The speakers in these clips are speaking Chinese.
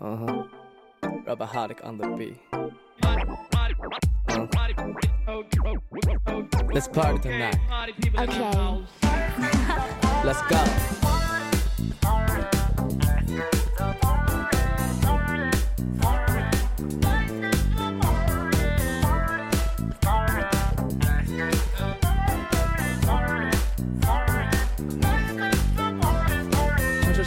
Uh huh. Rubber Hardic on the beat. Uh. Let's party tonight. Okay. Let's go.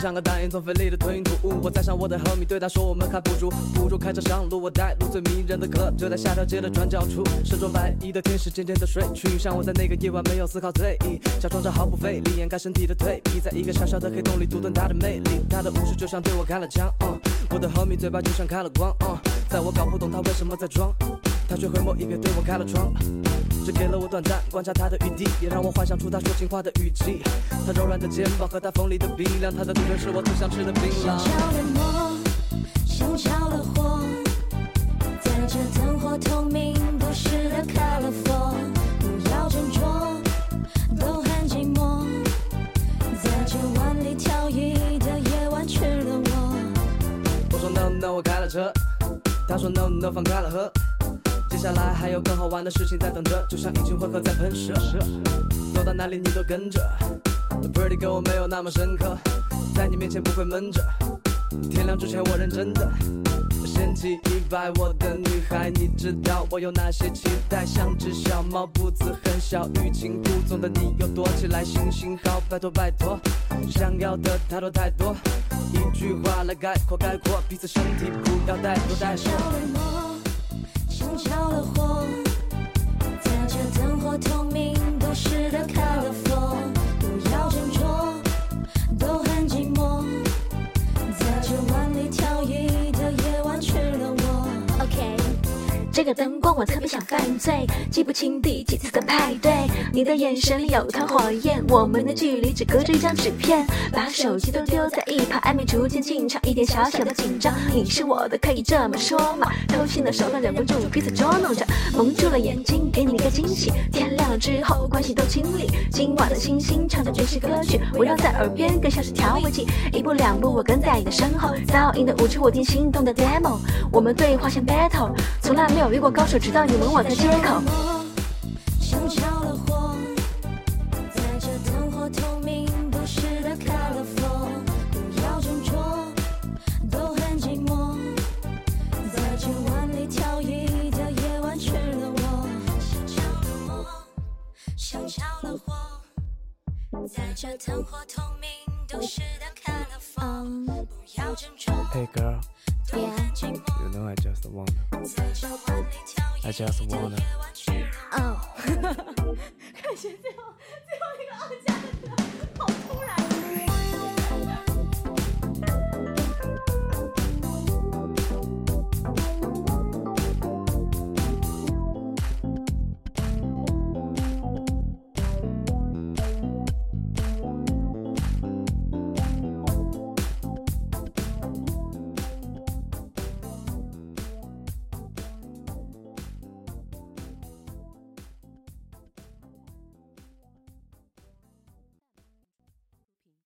像个大烟囱奋力的吞云吐雾，我载上我的 homie，对他说我们还不如不如开车上路。我带路最迷人的歌就在下条街的转角处，身着白衣的天使渐渐的睡去，像我在那个夜晚没有思考醉意，假装着毫不费力掩盖身体的退避，在一个小小的黑洞里独吞他的魅力，他的武术就像对我开了枪，uh, 我的 homie 嘴巴就像开了光，uh, 在我搞不懂他为什么在装，他却回眸一别对我开了窗。只给了我短暂观察他的余地，也让我幻想出他说情话的语气。他柔软的肩膀和他锋利的鼻梁，他的嘴唇是我最想吃的槟榔。像着了魔，像着了火，在这灯火通明都市的 colorful，不要斟酌，都很寂寞，在这万里挑一的夜晚吃了我。我说 no no，我开了车。他说 no no，放开了喝。接下来还有更好玩的事情在等着，就像一群混合在喷射。走到哪里你都跟着。Pretty girl 没有那么深刻，在你面前不会闷着。天亮之前我认真的。掀起一百，我的女孩，你知道我有哪些期待？像只小猫，步子很小，欲擒故纵的你又躲起来，行行好，拜托拜托，想要的太多太多，一句话来概括概括彼此身体，不要带多带像少。这个灯光我特别想犯罪，记不清第几次的派对。你的眼神里有团火焰，我们的距离只隔着一张纸片。把手机都丢在一旁，暧昧逐渐进场，一点小小的紧张。你是我的，可以这么说嘛？偷心的手段忍不住彼此捉弄着，蒙住了眼睛，给你一个惊喜。天亮了之后，关系都清理。今晚的星星唱着爵士歌曲，围绕在耳边，更像是调味剂。一步两步，我跟在你的身后，噪音的舞池我听心动的 demo。我们对话像 battle，从来没有遇过高手，直到你吻我在街口。在这灯火通明，Hey girl, Yeah.，you know I just wanna, I just wanna. 夜晚吃了我。哦，感觉最后最后一个傲娇。